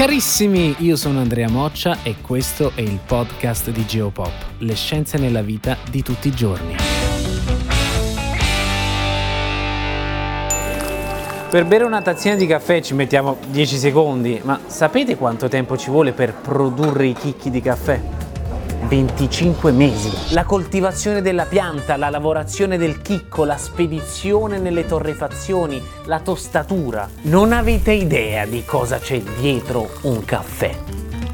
Carissimi, io sono Andrea Moccia e questo è il podcast di Geopop, le scienze nella vita di tutti i giorni. Per bere una tazzina di caffè ci mettiamo 10 secondi, ma sapete quanto tempo ci vuole per produrre i chicchi di caffè? 25 mesi. La coltivazione della pianta, la lavorazione del chicco, la spedizione nelle torrefazioni, la tostatura. Non avete idea di cosa c'è dietro un caffè.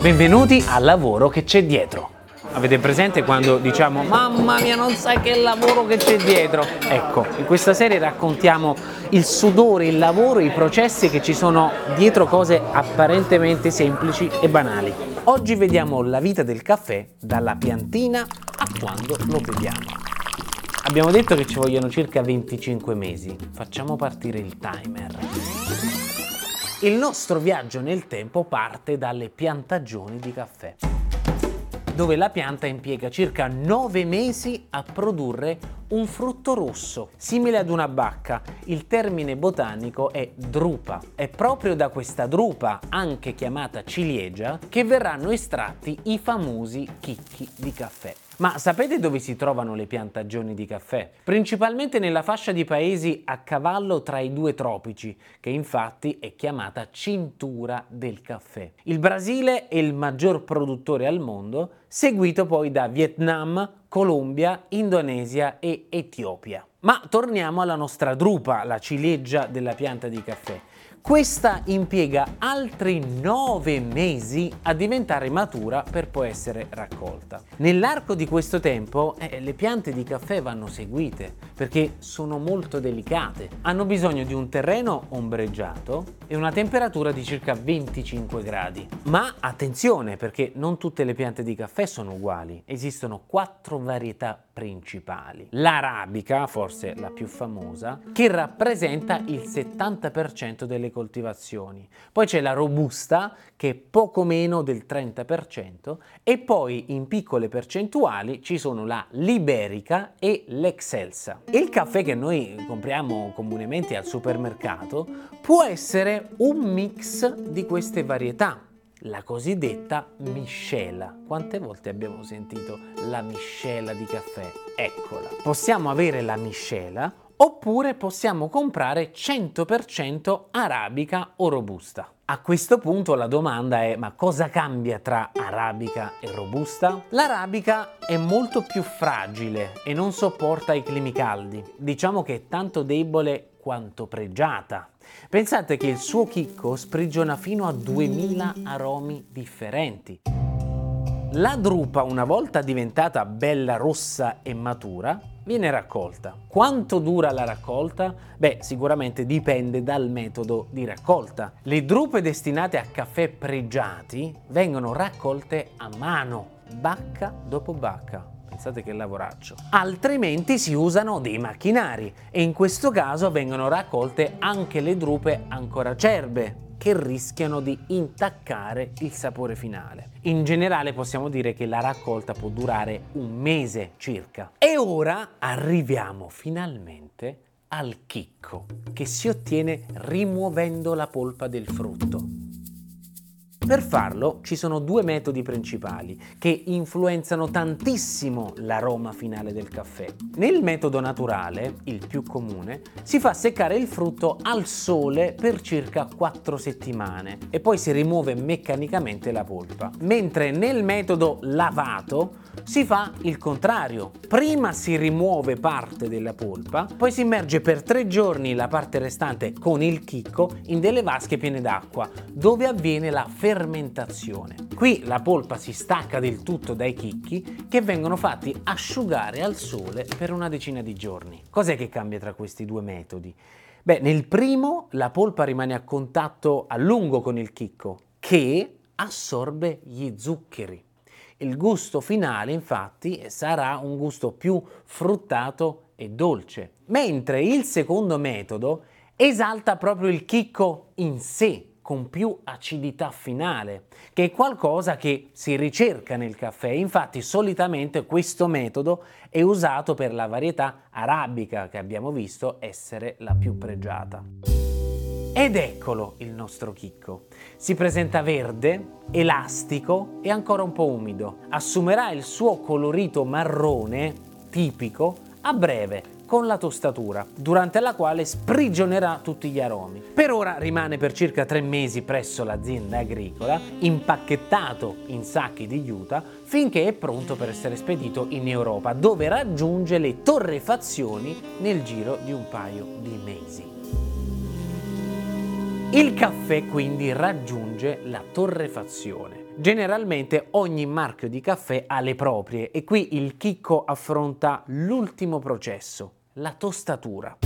Benvenuti al lavoro che c'è dietro. Avete presente quando diciamo mamma mia non sai che lavoro che c'è dietro? Ecco, in questa serie raccontiamo il sudore, il lavoro, i processi che ci sono dietro cose apparentemente semplici e banali. Oggi vediamo la vita del caffè dalla piantina a quando lo beviamo. Abbiamo detto che ci vogliono circa 25 mesi. Facciamo partire il timer. Il nostro viaggio nel tempo parte dalle piantagioni di caffè, dove la pianta impiega circa 9 mesi a produrre un frutto rosso, simile ad una bacca. Il termine botanico è drupa. È proprio da questa drupa, anche chiamata ciliegia, che verranno estratti i famosi chicchi di caffè. Ma sapete dove si trovano le piantagioni di caffè? Principalmente nella fascia di paesi a cavallo tra i due tropici, che infatti è chiamata cintura del caffè. Il Brasile è il maggior produttore al mondo, seguito poi da Vietnam, Colombia, Indonesia e Etiopia. Ma torniamo alla nostra drupa, la ciliegia della pianta di caffè. Questa impiega altri nove mesi a diventare matura per poi essere raccolta. Nell'arco di questo tempo eh, le piante di caffè vanno seguite perché sono molto delicate. Hanno bisogno di un terreno ombreggiato e una temperatura di circa 25 gradi. Ma attenzione perché non tutte le piante di caffè sono uguali. Esistono quattro varietà principali. L'arabica, forse la più famosa, che rappresenta il 70% delle coltivazioni. Poi c'è la robusta, che è poco meno del 30%, e poi in piccole percentuali ci sono la liberica e l'excelsa. Il caffè che noi compriamo comunemente al supermercato può essere un mix di queste varietà la cosiddetta miscela. Quante volte abbiamo sentito la miscela di caffè? Eccola. Possiamo avere la miscela oppure possiamo comprare 100% arabica o robusta. A questo punto la domanda è ma cosa cambia tra arabica e robusta? L'arabica è molto più fragile e non sopporta i climi caldi. Diciamo che è tanto debole quanto pregiata. Pensate che il suo chicco sprigiona fino a 2000 aromi differenti. La drupa, una volta diventata bella rossa e matura, viene raccolta. Quanto dura la raccolta? Beh, sicuramente dipende dal metodo di raccolta. Le drupe destinate a caffè pregiati vengono raccolte a mano, bacca dopo bacca. Pensate che lavoraccio. Altrimenti si usano dei macchinari e in questo caso vengono raccolte anche le drupe ancora acerbe che rischiano di intaccare il sapore finale. In generale possiamo dire che la raccolta può durare un mese circa. E ora arriviamo finalmente al chicco, che si ottiene rimuovendo la polpa del frutto. Per farlo ci sono due metodi principali che influenzano tantissimo l'aroma finale del caffè. Nel metodo naturale, il più comune, si fa seccare il frutto al sole per circa 4 settimane e poi si rimuove meccanicamente la polpa. Mentre nel metodo lavato si fa il contrario. Prima si rimuove parte della polpa, poi si immerge per 3 giorni la parte restante con il chicco in delle vasche piene d'acqua, dove avviene la fermentazione fermentazione. Qui la polpa si stacca del tutto dai chicchi che vengono fatti asciugare al sole per una decina di giorni. Cos'è che cambia tra questi due metodi? Beh, nel primo la polpa rimane a contatto a lungo con il chicco, che assorbe gli zuccheri. Il gusto finale, infatti, sarà un gusto più fruttato e dolce, mentre il secondo metodo esalta proprio il chicco in sé, con più acidità finale, che è qualcosa che si ricerca nel caffè. Infatti solitamente questo metodo è usato per la varietà arabica che abbiamo visto essere la più pregiata. Ed eccolo il nostro chicco. Si presenta verde, elastico e ancora un po' umido. Assumerà il suo colorito marrone tipico a breve con la tostatura, durante la quale sprigionerà tutti gli aromi. Per ora rimane per circa tre mesi presso l'azienda agricola, impacchettato in sacchi di juta, finché è pronto per essere spedito in Europa, dove raggiunge le torrefazioni nel giro di un paio di mesi. Il caffè quindi raggiunge la torrefazione. Generalmente ogni marchio di caffè ha le proprie e qui il chicco affronta l'ultimo processo, la tostatura.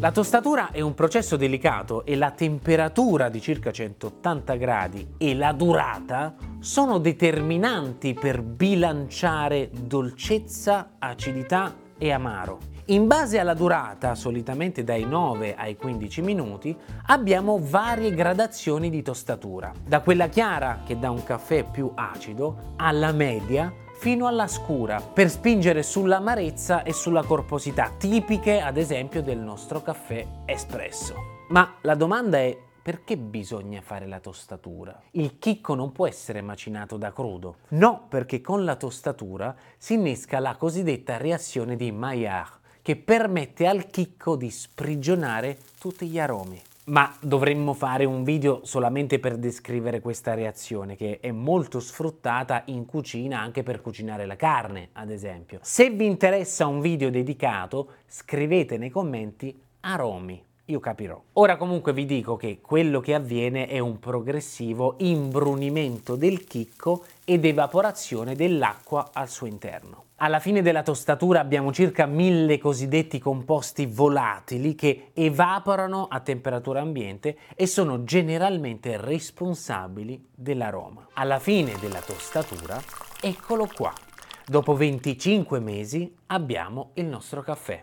La tostatura è un processo delicato e la temperatura di circa 180 gradi e la durata sono determinanti per bilanciare dolcezza, acidità e amaro. In base alla durata, solitamente dai 9 ai 15 minuti, abbiamo varie gradazioni di tostatura, da quella chiara che dà un caffè più acido alla media fino alla scura per spingere sull'amarezza e sulla corposità tipiche ad esempio del nostro caffè espresso. Ma la domanda è perché bisogna fare la tostatura? Il chicco non può essere macinato da crudo. No, perché con la tostatura si innesca la cosiddetta reazione di Maillard, che permette al chicco di sprigionare tutti gli aromi. Ma dovremmo fare un video solamente per descrivere questa reazione che è molto sfruttata in cucina anche per cucinare la carne, ad esempio. Se vi interessa un video dedicato, scrivete nei commenti aromi io capirò. Ora comunque vi dico che quello che avviene è un progressivo imbrunimento del chicco ed evaporazione dell'acqua al suo interno. Alla fine della tostatura abbiamo circa mille cosiddetti composti volatili che evaporano a temperatura ambiente e sono generalmente responsabili dell'aroma. Alla fine della tostatura, eccolo qua. Dopo 25 mesi abbiamo il nostro caffè.